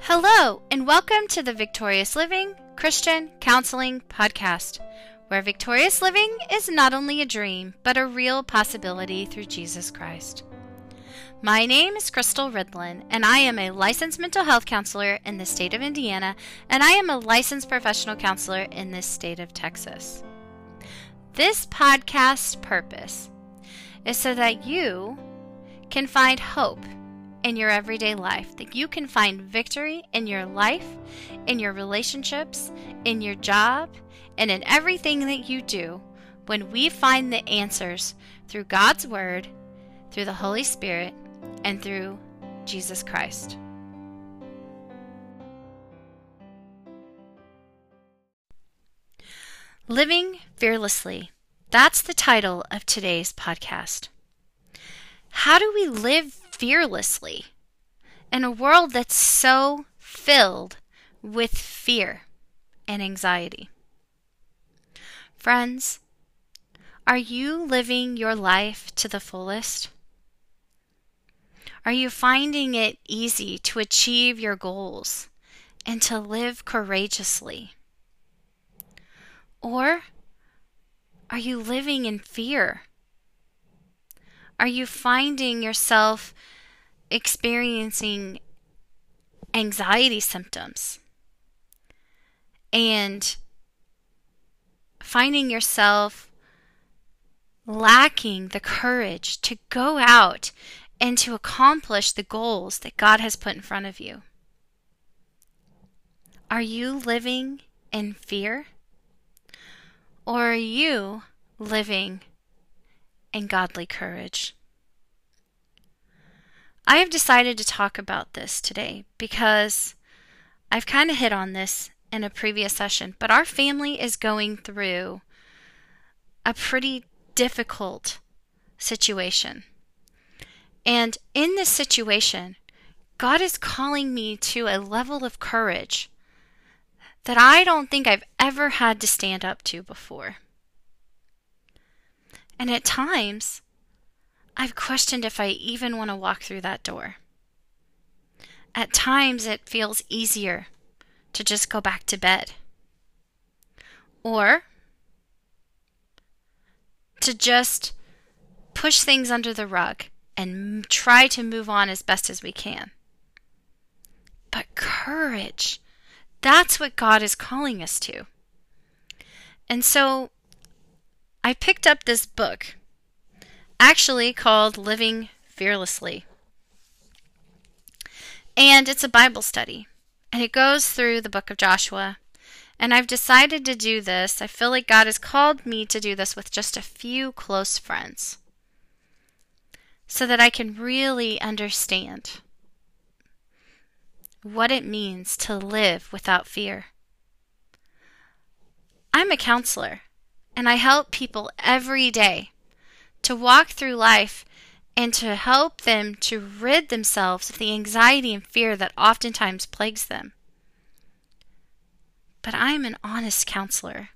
Hello, and welcome to the Victorious Living Christian Counseling Podcast, where victorious living is not only a dream, but a real possibility through Jesus Christ. My name is Crystal Ridlin, and I am a licensed mental health counselor in the state of Indiana, and I am a licensed professional counselor in the state of Texas. This podcast's purpose is so that you can find hope in your everyday life, that you can find victory in your life, in your relationships, in your job, and in everything that you do when we find the answers through God's Word, through the Holy Spirit, and through Jesus Christ. Living Fearlessly. That's the title of today's podcast. How do we live fearlessly in a world that's so filled with fear and anxiety? Friends, are you living your life to the fullest? Are you finding it easy to achieve your goals and to live courageously? Or are you living in fear? Are you finding yourself experiencing anxiety symptoms and finding yourself lacking the courage to go out and to accomplish the goals that God has put in front of you? Are you living in fear? Or are you living in godly courage? I have decided to talk about this today because I've kind of hit on this in a previous session, but our family is going through a pretty difficult situation. And in this situation, God is calling me to a level of courage that I don't think I've ever had to stand up to before. And at times, I've questioned if I even want to walk through that door. At times, it feels easier to just go back to bed. Or to just push things under the rug and try to move on as best as we can. But courage, that's what God is calling us to. And so I picked up this book actually called Living Fearlessly. And it's a Bible study. And it goes through the book of Joshua. And I've decided to do this. I feel like God has called me to do this with just a few close friends so that I can really understand what it means to live without fear. I'm a counselor, and I help people every day to walk through life and to help them to rid themselves of the anxiety and fear that oftentimes plagues them. But I am an honest counselor,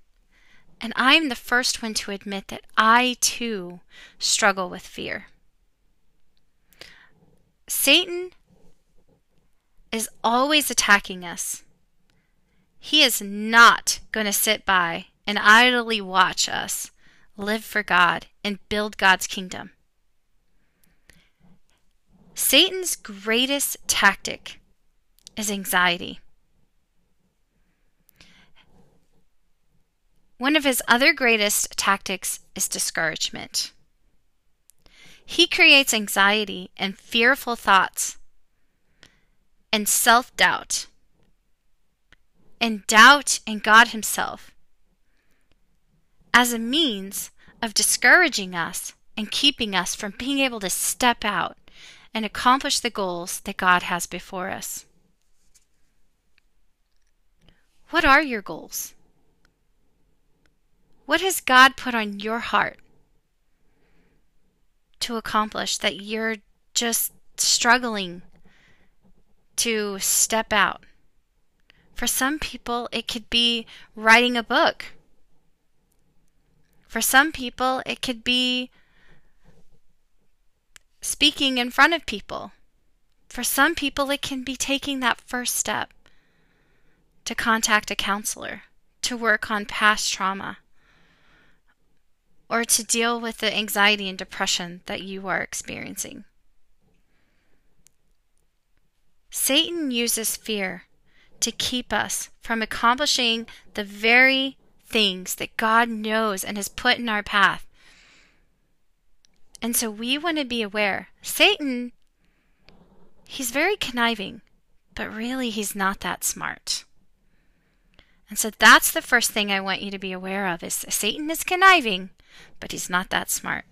and I am the first one to admit that I too struggle with fear. Satan is always attacking us. He is not going to sit by and idly watch us live for God, and build God's kingdom. Satan's greatest tactic is anxiety. One of his other greatest tactics is discouragement. He creates anxiety and fearful thoughts and self doubt and doubt in God Himself as a means of discouraging us and keeping us from being able to step out and accomplish the goals that God has before us. What are your goals? What has God put on your heart to accomplish that you're just struggling to step out? For some people, it could be writing a book for some people, it could be speaking in front of people. For some people, it can be taking that first step to contact a counselor, to work on past trauma, or to deal with the anxiety and depression that you are experiencing. Satan uses fear to keep us from accomplishing the very things that God knows and has put in our path. And so we want to be aware. Satan, he's very conniving, but really he's not that smart. And so that's the first thing I want you to be aware of is Satan is conniving, but he's not that smart.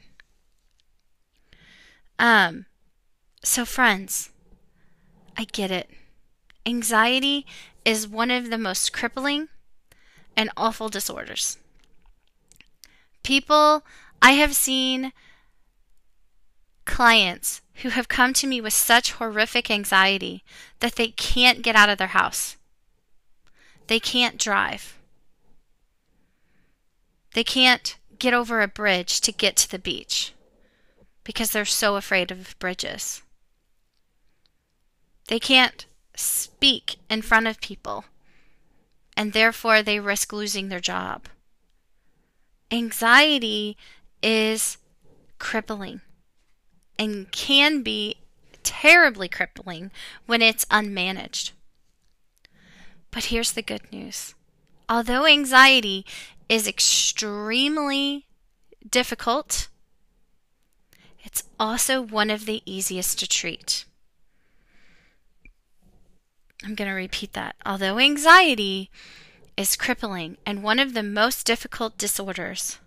Um so friends, I get it. Anxiety is one of the most crippling and awful disorders. People, I have seen clients who have come to me with such horrific anxiety that they can't get out of their house. They can't drive. They can't get over a bridge to get to the beach because they're so afraid of bridges. They can't speak in front of people, and therefore they risk losing their job. Anxiety is crippling and can be terribly crippling when it's unmanaged. But here's the good news although anxiety is extremely difficult, it's also one of the easiest to treat. I'm going to repeat that. Although anxiety is crippling and one of the most difficult disorders,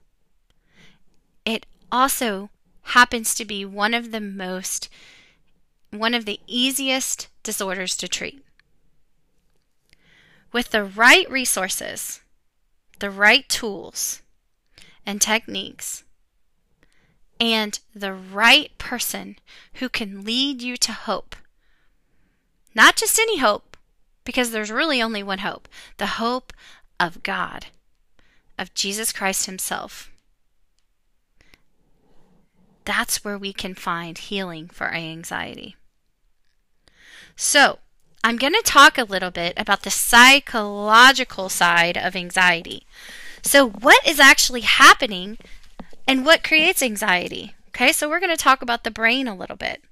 it also happens to be one of the most, one of the easiest disorders to treat. With the right resources, the right tools and techniques, and the right person who can lead you to hope. Not just any hope, because there's really only one hope the hope of God, of Jesus Christ Himself. That's where we can find healing for our anxiety. So, I'm going to talk a little bit about the psychological side of anxiety. So, what is actually happening and what creates anxiety? Okay, so we're going to talk about the brain a little bit.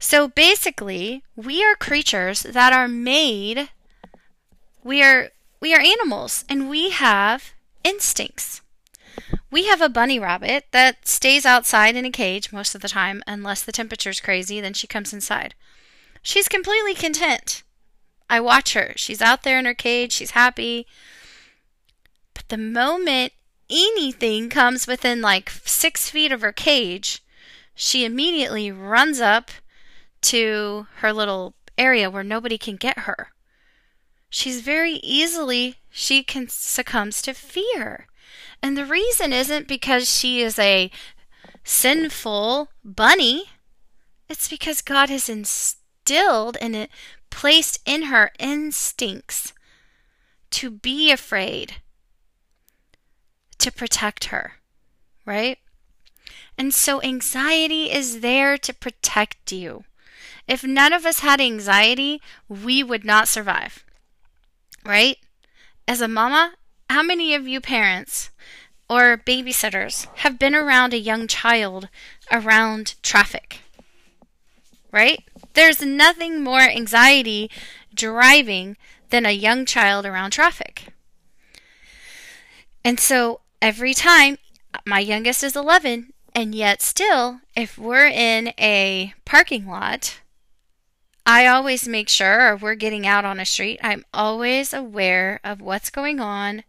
So, basically, we are creatures that are made we are we are animals and we have instincts. We have a bunny rabbit that stays outside in a cage most of the time unless the temperature's crazy, then she comes inside. She's completely content. I watch her. She's out there in her cage. She's happy. But the moment anything comes within like six feet of her cage, she immediately runs up to her little area where nobody can get her. She's very easily, she can succumbs to fear. And the reason isn't because she is a sinful bunny. It's because God has instilled and placed in her instincts to be afraid, to protect her, right? And so anxiety is there to protect you. If none of us had anxiety, we would not survive, right? As a mama, how many of you parents or babysitters have been around a young child around traffic? Right? There's nothing more anxiety driving than a young child around traffic. And so every time, my youngest is 11, and yet still, if we're in a parking lot, I always make sure, we're getting out on a street, I'm always aware of what's going on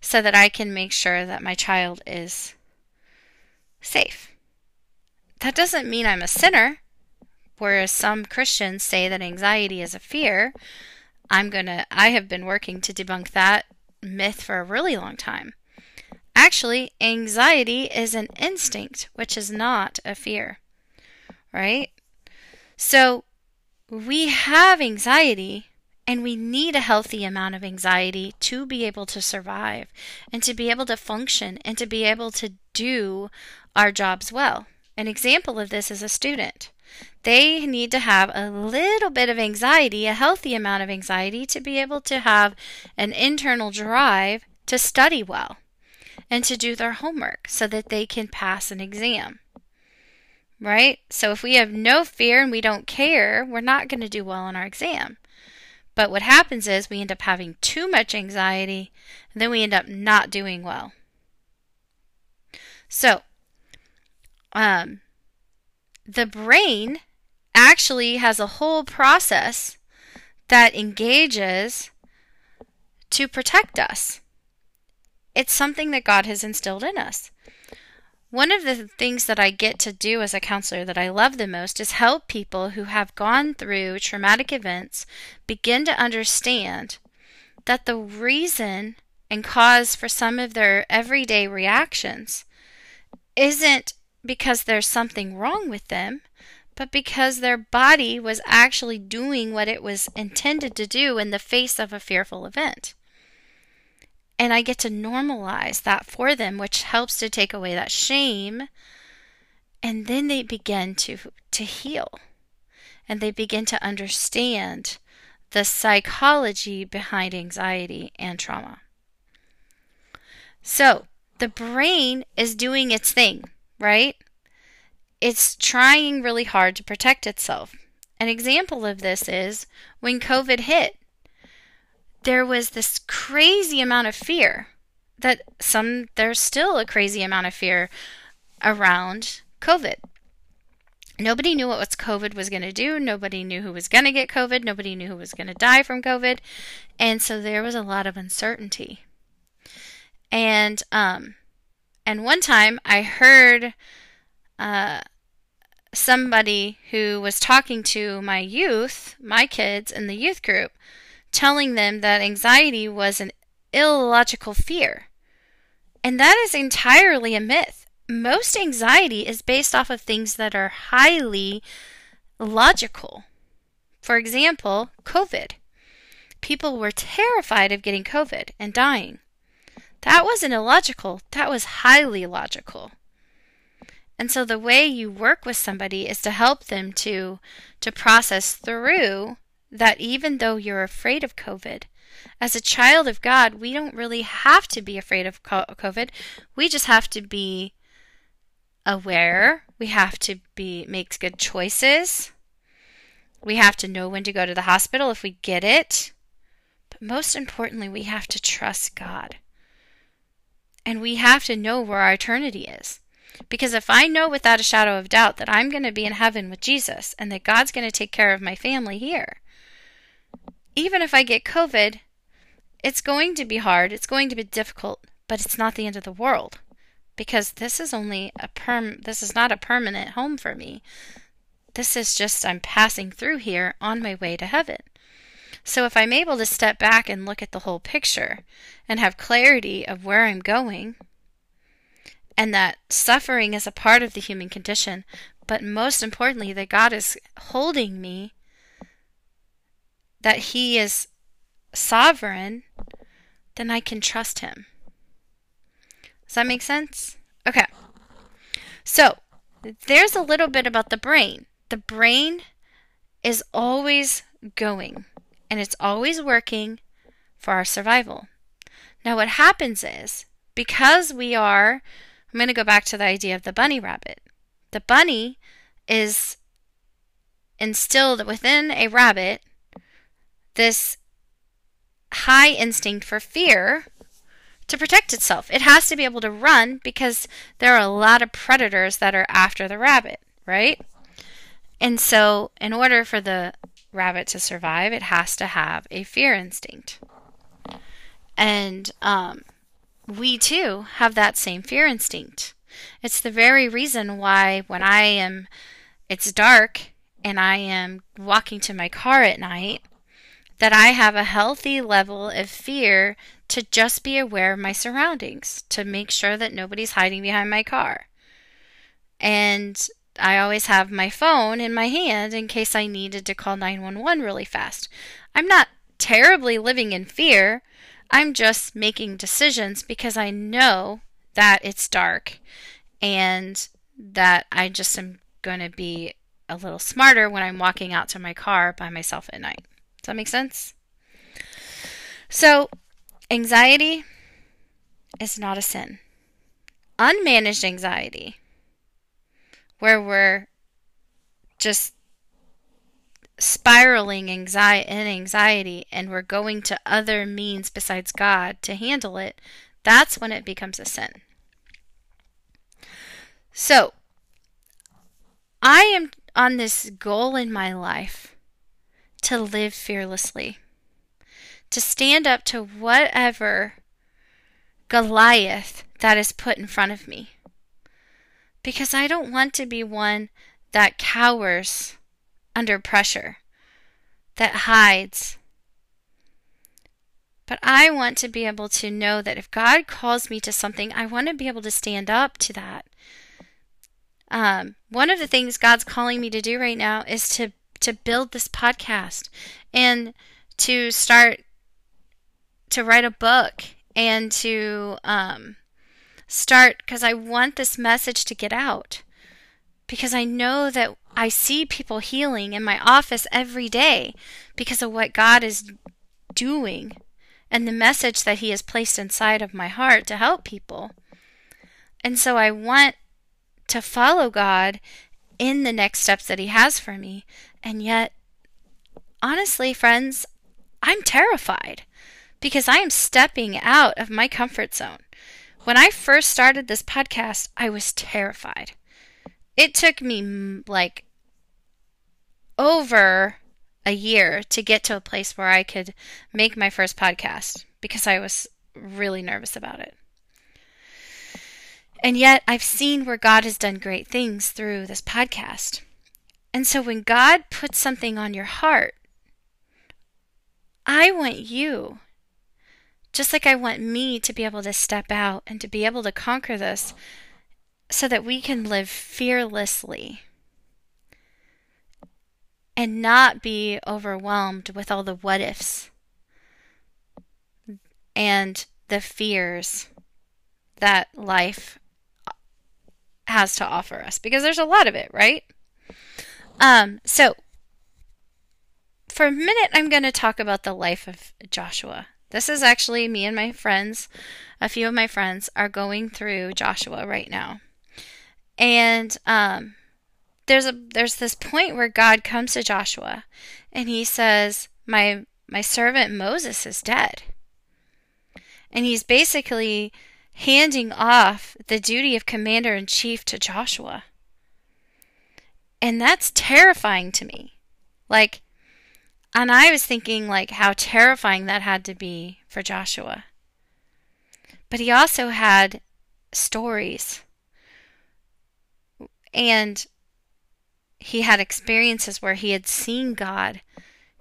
so that I can make sure that my child is safe. That doesn't mean I'm a sinner. Whereas some Christians say that anxiety is a fear, I'm going to, I have been working to debunk that myth for a really long time. Actually, anxiety is an instinct, which is not a fear, right? So we have anxiety and we need a healthy amount of anxiety to be able to survive and to be able to function and to be able to do our jobs well. An example of this is a student. They need to have a little bit of anxiety, a healthy amount of anxiety, to be able to have an internal drive to study well and to do their homework so that they can pass an exam. Right? So if we have no fear and we don't care, we're not going to do well on our exam. But what happens is we end up having too much anxiety and then we end up not doing well. So, um, the brain actually has a whole process that engages to protect us. It's something that God has instilled in us. One of the things that I get to do as a counselor that I love the most is help people who have gone through traumatic events begin to understand that the reason and cause for some of their everyday reactions isn't because there's something wrong with them, but because their body was actually doing what it was intended to do in the face of a fearful event. And I get to normalize that for them, which helps to take away that shame. And then they begin to, to heal. And they begin to understand the psychology behind anxiety and trauma. So, the brain is doing its thing, right? it's trying really hard to protect itself. An example of this is when COVID hit, there was this crazy amount of fear that some, there's still a crazy amount of fear around COVID. Nobody knew what COVID was going to do. Nobody knew who was going to get COVID. Nobody knew who was going to die from COVID. And so there was a lot of uncertainty. And, um, and one time I heard uh, somebody who was talking to my youth, my kids in the youth group, telling them that anxiety was an illogical fear. And that is entirely a myth. Most anxiety is based off of things that are highly logical. For example, COVID. People were terrified of getting COVID and dying. That wasn't illogical, that was highly logical. And so the way you work with somebody is to help them to to process through that even though you're afraid of COVID, as a child of God, we don't really have to be afraid of COVID. We just have to be aware. We have to be make good choices. We have to know when to go to the hospital if we get it. But most importantly, we have to trust God. And we have to know where our eternity is. Because if I know without a shadow of doubt that I'm going to be in heaven with Jesus and that God's going to take care of my family here, even if I get COVID, it's going to be hard, it's going to be difficult, but it's not the end of the world because this is only a perm this is not a permanent home for me. This is just I'm passing through here on my way to heaven. So if I'm able to step back and look at the whole picture and have clarity of where I'm going, and that suffering is a part of the human condition, but most importantly, that God is holding me, that He is sovereign, then I can trust Him. Does that make sense? Okay. So, there's a little bit about the brain. The brain is always going and it's always working for our survival. Now, what happens is because we are I'm going to go back to the idea of the bunny rabbit. The bunny is instilled within a rabbit this high instinct for fear to protect itself. It has to be able to run because there are a lot of predators that are after the rabbit, right? And so, in order for the rabbit to survive, it has to have a fear instinct. And um, we too have that same fear instinct. It's the very reason why when I am, it's dark and I am walking to my car at night, that I have a healthy level of fear to just be aware of my surroundings, to make sure that nobody's hiding behind my car. And I always have my phone in my hand in case I needed to call 911 really fast. I'm not terribly living in fear. I'm just making decisions because I know that it's dark and that I just am going to be a little smarter when I'm walking out to my car by myself at night. Does that make sense? So, anxiety is not a sin. Unmanaged anxiety, where we're just spiraling anxiety in anxiety and we're going to other means besides God to handle it, that's when it becomes a sin. So, I am on this goal in my life to live fearlessly, to stand up to whatever Goliath that is put in front of me. Because I don't want to be one that cowers under pressure, that hides. But I want to be able to know that if God calls me to something, I want to be able to stand up to that. Um, one of the things God's calling me to do right now is to to build this podcast and to start to write a book and to um, start because I want this message to get out because I know that I see people healing in my office every day because of what God is doing and the message that He has placed inside of my heart to help people. And so I want to follow God in the next steps that He has for me. And yet, honestly, friends, I'm terrified because I am stepping out of my comfort zone. When I first started this podcast, I was terrified. It took me like over a year to get to a place where I could make my first podcast because I was really nervous about it. And yet, I've seen where God has done great things through this podcast. And so, when God puts something on your heart, I want you, just like I want me, to be able to step out and to be able to conquer this so that we can live fearlessly and not be overwhelmed with all the what ifs and the fears that life has to offer us because there's a lot of it, right? Um, so for a minute, I'm going to talk about the life of Joshua. This is actually me and my friends, a few of my friends are going through Joshua right now. And um, there's a there's this point where God comes to Joshua and he says, "My my servant Moses is dead." And he's basically handing off the duty of commander in chief to Joshua. And that's terrifying to me. Like, and I was thinking, like, how terrifying that had to be for Joshua. But he also had stories. And he had experiences where he had seen God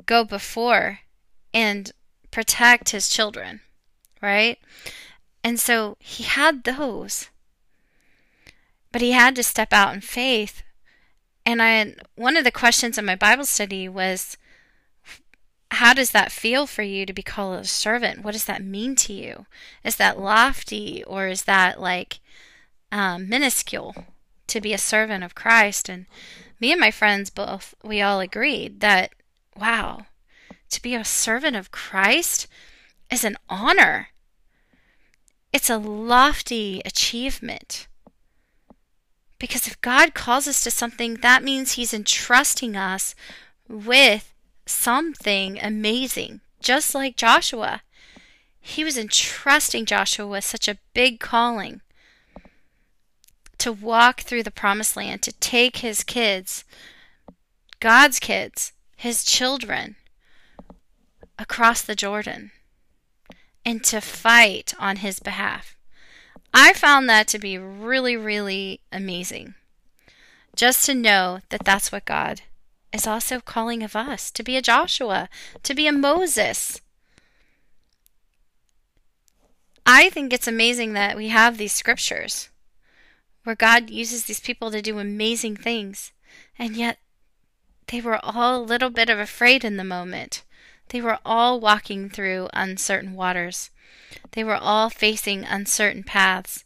go before and protect his children, right? And so he had those. But he had to step out in faith. And I one of the questions in my Bible study was how does that feel for you to be called a servant? What does that mean to you? Is that lofty or is that like um, minuscule to be a servant of Christ? And me and my friends both, we all agreed that, wow, to be a servant of Christ is an honor. It's a lofty achievement. Because if God calls us to something, that means He's entrusting us with something amazing, just like Joshua. He was entrusting Joshua with such a big calling to walk through the promised land, to take his kids, God's kids, his children, across the Jordan and to fight on his behalf. I found that to be really, really amazing. Just to know that that's what God is also calling of us to be a Joshua, to be a Moses. I think it's amazing that we have these scriptures where God uses these people to do amazing things, and yet they were all a little bit of afraid in the moment. They were all walking through uncertain waters. They were all facing uncertain paths.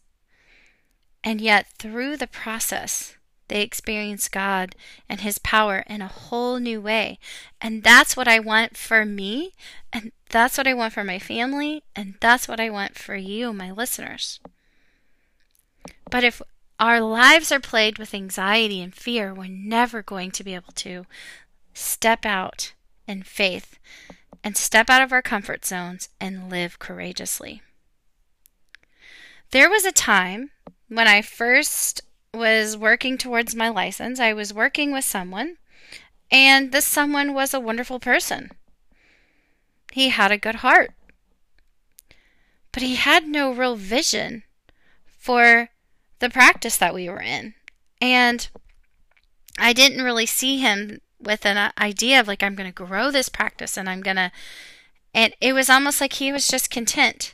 And yet, through the process, They experience God and His power in a whole new way. And that's what I want for me, and that's what I want for my family, and that's what I want for you, my listeners. But if our lives are plagued with anxiety and fear, we're never going to be able to step out in faith and step out of our comfort zones and live courageously. There was a time when I first was working towards my license, I was working with someone, and this someone was a wonderful person. He had a good heart, but he had no real vision for the practice that we were in. And I didn't really see him with an uh, idea of like, I'm going to grow this practice and I'm going to. And it was almost like he was just content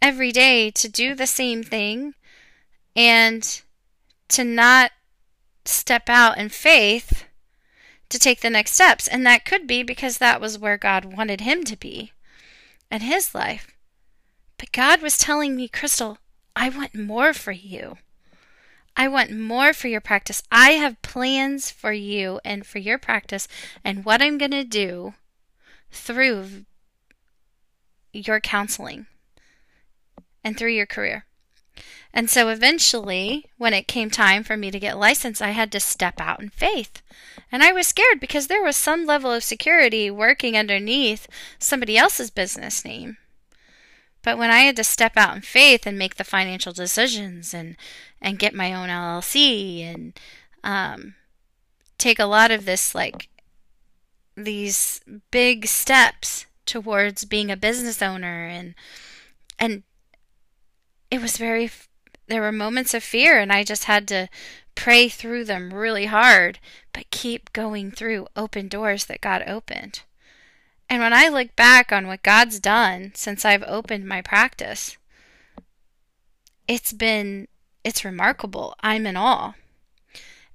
every day to do the same thing and to not step out in faith to take the next steps. And that could be because that was where God wanted him to be in his life. But God was telling me, Crystal, I want more for you. I want more for your practice. I have plans for you and for your practice and what I'm going to do through your counseling and through your career. And so eventually, when it came time for me to get licensed, I had to step out in faith. And I was scared because there was some level of security working underneath somebody else's business name. But when I had to step out in faith and make the financial decisions and, and get my own LLC and um, take a lot of this, like, these big steps towards being a business owner and and it was very there were moments of fear and I just had to pray through them really hard, but keep going through open doors that God opened. And when I look back on what God's done since I've opened my practice, it's been it's remarkable. I'm in awe.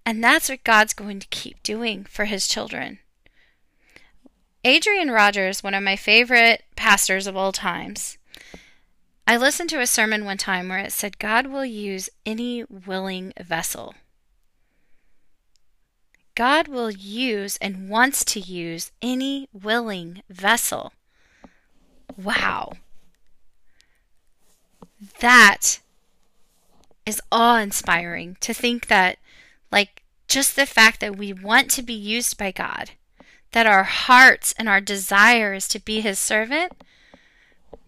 And that's what God's going to keep doing for his children. Adrian Rogers, one of my favorite pastors of all times, I listened to a sermon one time where it said, God will use any willing vessel. God will use and wants to use any willing vessel. Wow. That is awe inspiring to think that, like, just the fact that we want to be used by God, that our hearts and our desire is to be His servant,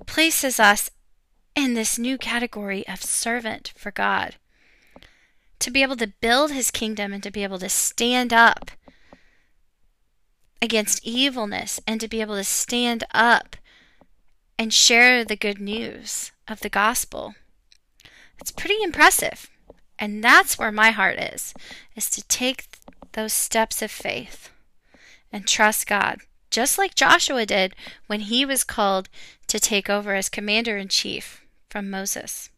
places us in this new category of servant for God. To be able to build his kingdom and to be able to stand up against evilness and to be able to stand up and share the good news of the gospel. It's pretty impressive. And that's where my heart is, is to take those steps of faith and trust God, just like Joshua did when he was called to take over as commander in chief from Moses.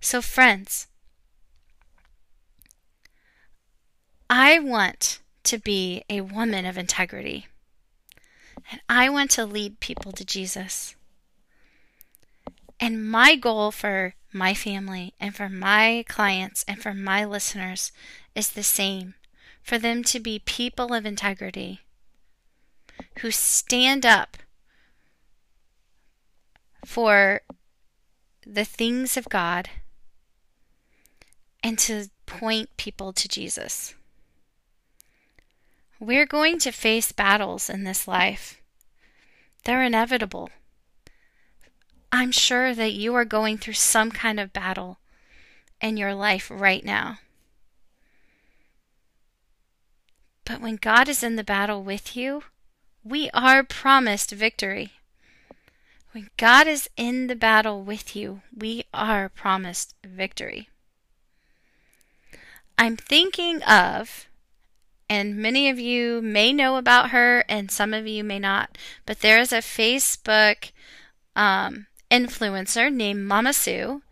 So, friends, I want to be a woman of integrity, and I want to lead people to Jesus. And my goal for my family and for my clients and for my listeners is the same for them to be people of integrity who stand up for the things of God and to point people to Jesus. We're going to face battles in this life. They're inevitable. I'm sure that you are going through some kind of battle in your life right now. But when God is in the battle with you, we are promised victory. When God is in the battle with you, we are promised victory. I'm thinking of, and many of you may know about her, and some of you may not, but there is a Facebook um, influencer named Mama Sue.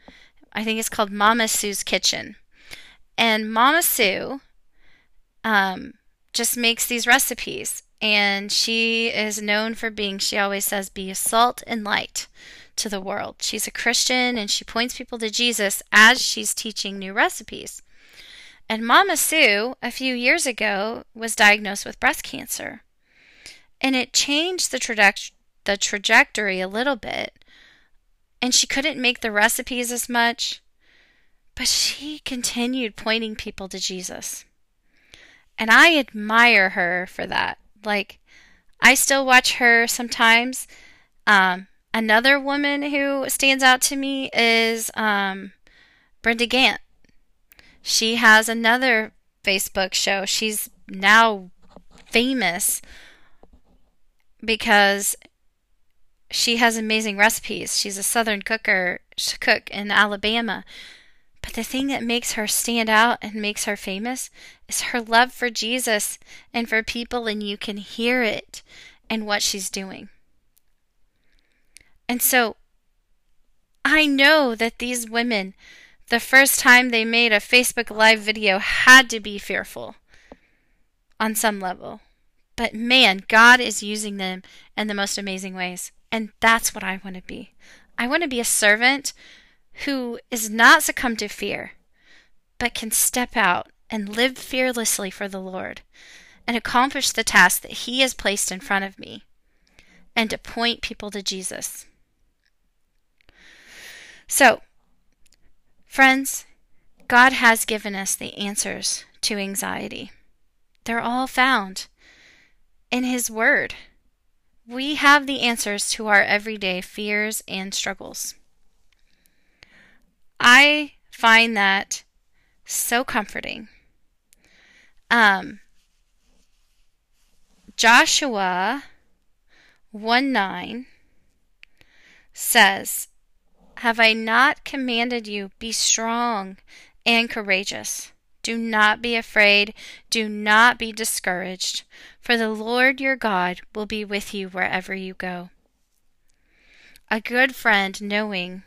I think it's called Mama Sue's Kitchen. And Mama Sue um, just makes these recipes and she is known for being, she always says, be a salt and light to the world. She's a Christian and she points people to Jesus as she's teaching new recipes. And Mama Sue, a few years ago, was diagnosed with breast cancer. And it changed the, traje- the trajectory a little bit. And she couldn't make the recipes as much. But she continued pointing people to Jesus. And I admire her for that. Like, I still watch her sometimes. Um, another woman who stands out to me is um, Brenda Gantt. She has another Facebook show. She's now famous because she has amazing recipes. She's a southern cooker cook in Alabama. But the thing that makes her stand out and makes her famous is her love for Jesus and for people, and you can hear it in what she's doing. And so I know that these women, the first time they made a Facebook Live video, had to be fearful on some level. But man, God is using them in the most amazing ways. And that's what I want to be. I want to be a servant who is not succumb to fear, but can step out and live fearlessly for the Lord and accomplish the task that He has placed in front of me and to point people to Jesus. So, friends, God has given us the answers to anxiety. They're all found in His Word. We have the answers to our everyday fears and struggles. I find that so comforting. Um, Joshua 1 9 says, Have I not commanded you, be strong and courageous? Do not be afraid, do not be discouraged, for the Lord your God will be with you wherever you go. A good friend, knowing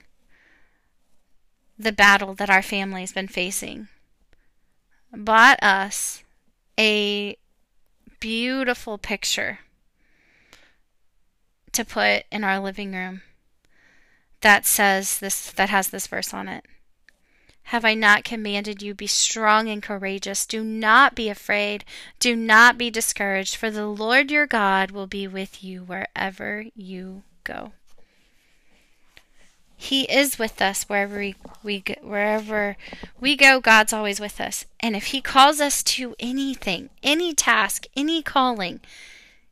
the battle that our family's been facing, bought us a beautiful picture to put in our living room that says this that has this verse on it. Have I not commanded you be strong and courageous do not be afraid do not be discouraged for the Lord your God will be with you wherever you go. He is with us wherever we, we wherever we go. God's always with us, and if He calls us to anything, any task, any calling,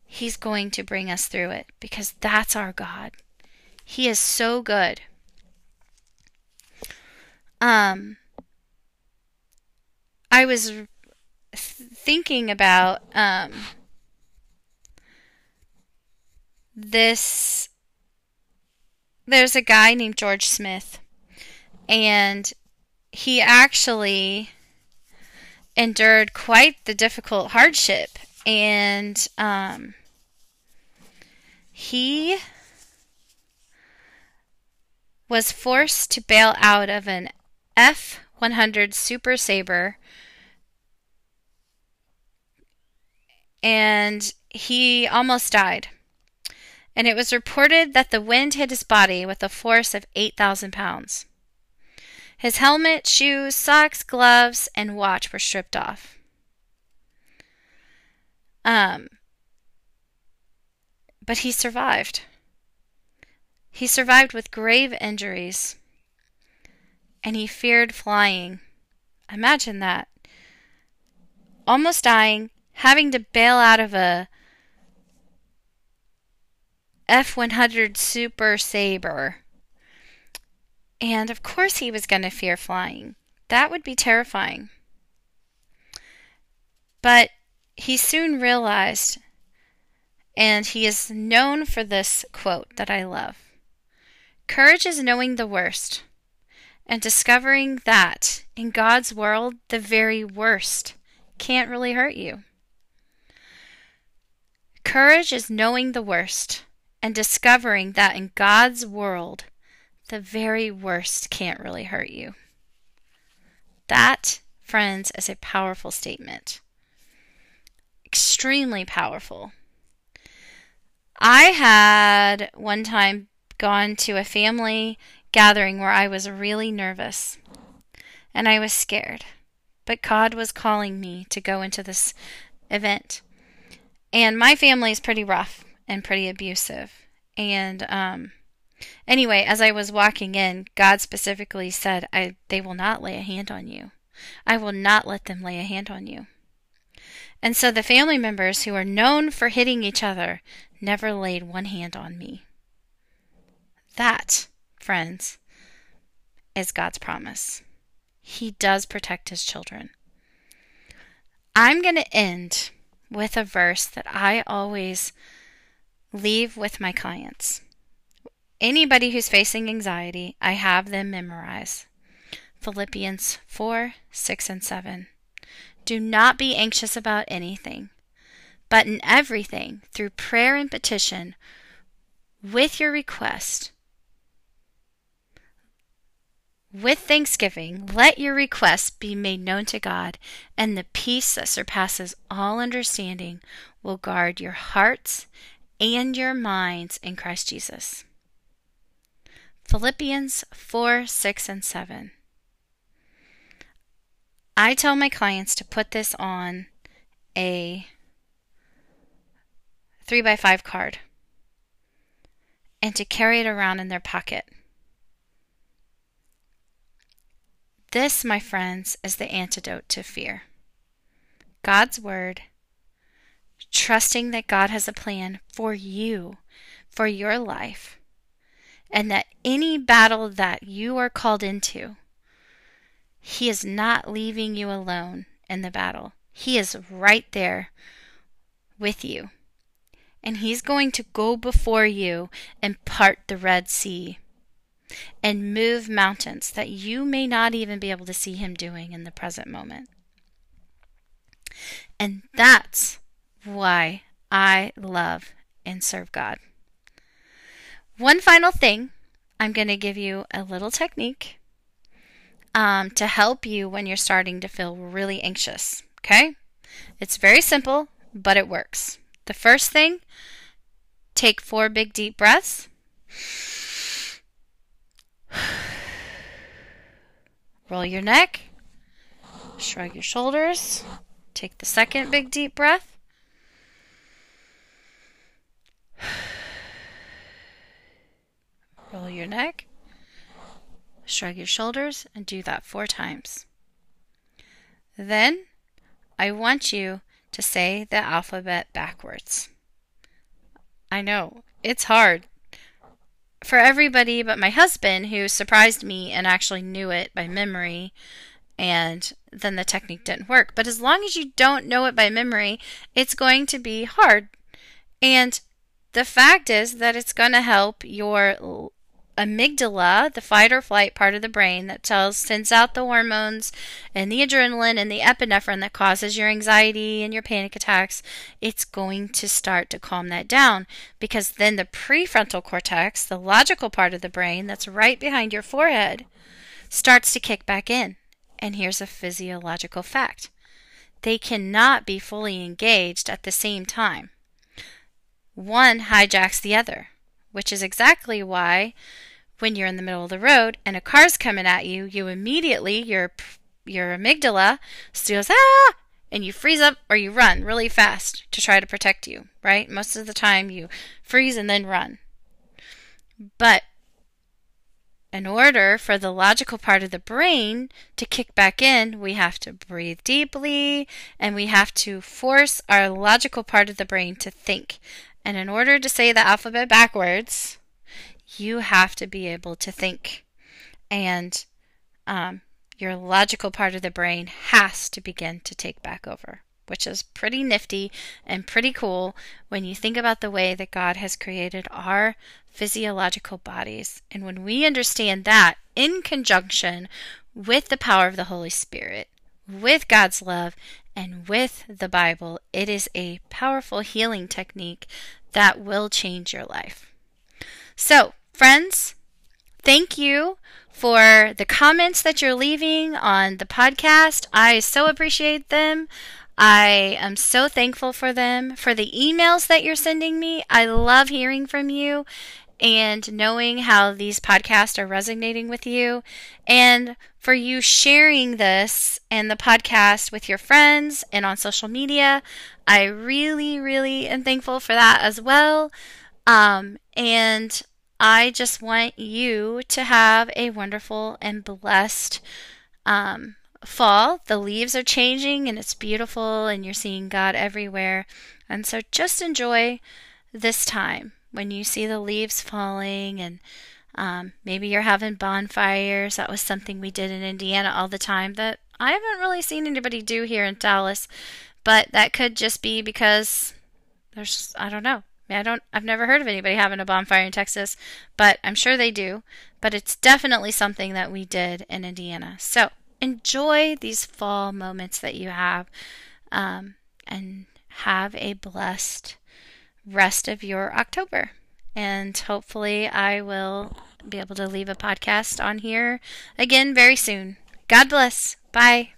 He's going to bring us through it because that's our God. He is so good. Um, I was thinking about um this there's a guy named George Smith, and he actually endured quite the difficult hardship. And um, he was forced to bail out of an F 100 Super Sabre. And he almost died and it was reported that the wind hit his body with a force of 8,000 pounds. His helmet, shoes, socks, gloves, and watch were stripped off. Um, but he survived. He survived with grave injuries, and he feared flying. Imagine that. Almost dying, having to bail out of a F 100 Super Sabre. And of course, he was going to fear flying. That would be terrifying. But he soon realized, and he is known for this quote that I love Courage is knowing the worst and discovering that in God's world, the very worst can't really hurt you. Courage is knowing the worst and discovering that in God's world, the very worst can't really hurt you. That, friends, is a powerful statement. Extremely powerful. I had one time gone to a family gathering where I was really nervous and I was scared but God was calling me to go into this event. And my family is pretty rough and pretty abusive. And um, anyway, as I was walking in, God specifically said, I, They will not lay a hand on you. I will not let them lay a hand on you. And so the family members who are known for hitting each other never laid one hand on me. That, friends, is God's promise. He does protect his children. I'm going to end with a verse that I always leave with my clients. Anybody who's facing anxiety, I have them memorize Philippians 4 6 and 7. Do not be anxious about anything, but in everything, through prayer and petition, with your request, with thanksgiving, let your requests be made known to God, and the peace that surpasses all understanding will guard your hearts and your minds in Christ Jesus. Philippians 4 6 and 7. I tell my clients to put this on a 3 by 5 card and to carry it around in their pocket. This, my friends, is the antidote to fear. God's Word, trusting that God has a plan for you, for your life, and that any battle that you are called into, He is not leaving you alone in the battle. He is right there with you. And He's going to go before you and part the Red Sea and move mountains that you may not even be able to see Him doing in the present moment. And that's why I love and serve God. One final thing, I'm going to give you a little technique um, to help you when you're starting to feel really anxious. Okay? It's very simple, but it works. The first thing, take four big deep breaths. Roll your neck. Shrug your shoulders. Take the second big deep breath. Roll your neck. Shrug your shoulders and do that four times. Then I want you to say the alphabet backwards. I know, it's hard for everybody but my husband, who surprised me and actually knew it by memory, and then the technique didn't work. But as long as you don't know it by memory, it's going to be hard. And the fact is that it's going to help your amygdala, the fight or flight part of the brain that tells sends out the hormones and the adrenaline and the epinephrine that causes your anxiety and your panic attacks, it's going to start to calm that down because then the prefrontal cortex, the logical part of the brain that's right behind your forehead, starts to kick back in. And here's a physiological fact. They cannot be fully engaged at the same time. One hijacks the other which is exactly why when you're in the middle of the road and a car's coming at you, you immediately your your amygdala goes ah, and you freeze up or you run really fast to try to protect you. Right? Most of the time, you freeze and then run. But in order for the logical part of the brain to kick back in, we have to breathe deeply and we have to force our logical part of the brain to think. And in order to say the alphabet backwards, you have to be able to think. And um, your logical part of the brain has to begin to take back over, which is pretty nifty and pretty cool when you think about the way that God has created our physiological bodies. And when we understand that in conjunction with the power of the Holy Spirit, with God's love, and with the Bible, it is a powerful healing technique that will change your life. So, friends, thank you for the comments that you're leaving on the podcast. I so appreciate them. I am so thankful for them, for the emails that you're sending me. I love hearing from you. And knowing how these podcasts are resonating with you, and for you sharing this and the podcast with your friends and on social media. I really, really am thankful for that as well. Um, and I just want you to have a wonderful and blessed um, fall. The leaves are changing and it's beautiful, and you're seeing God everywhere. And so just enjoy this time when you see the leaves falling and um, maybe you're having bonfires. That was something we did in Indiana all the time that I haven't really seen anybody do here in Dallas, but that could just be because there's, I don't know. I don't, I've never heard of anybody having a bonfire in Texas, but I'm sure they do. But it's definitely something that we did in Indiana. So enjoy these fall moments that you have um, and have a blessed rest of your October. And hopefully, I will be able to leave a podcast on here again very soon. God bless. Bye.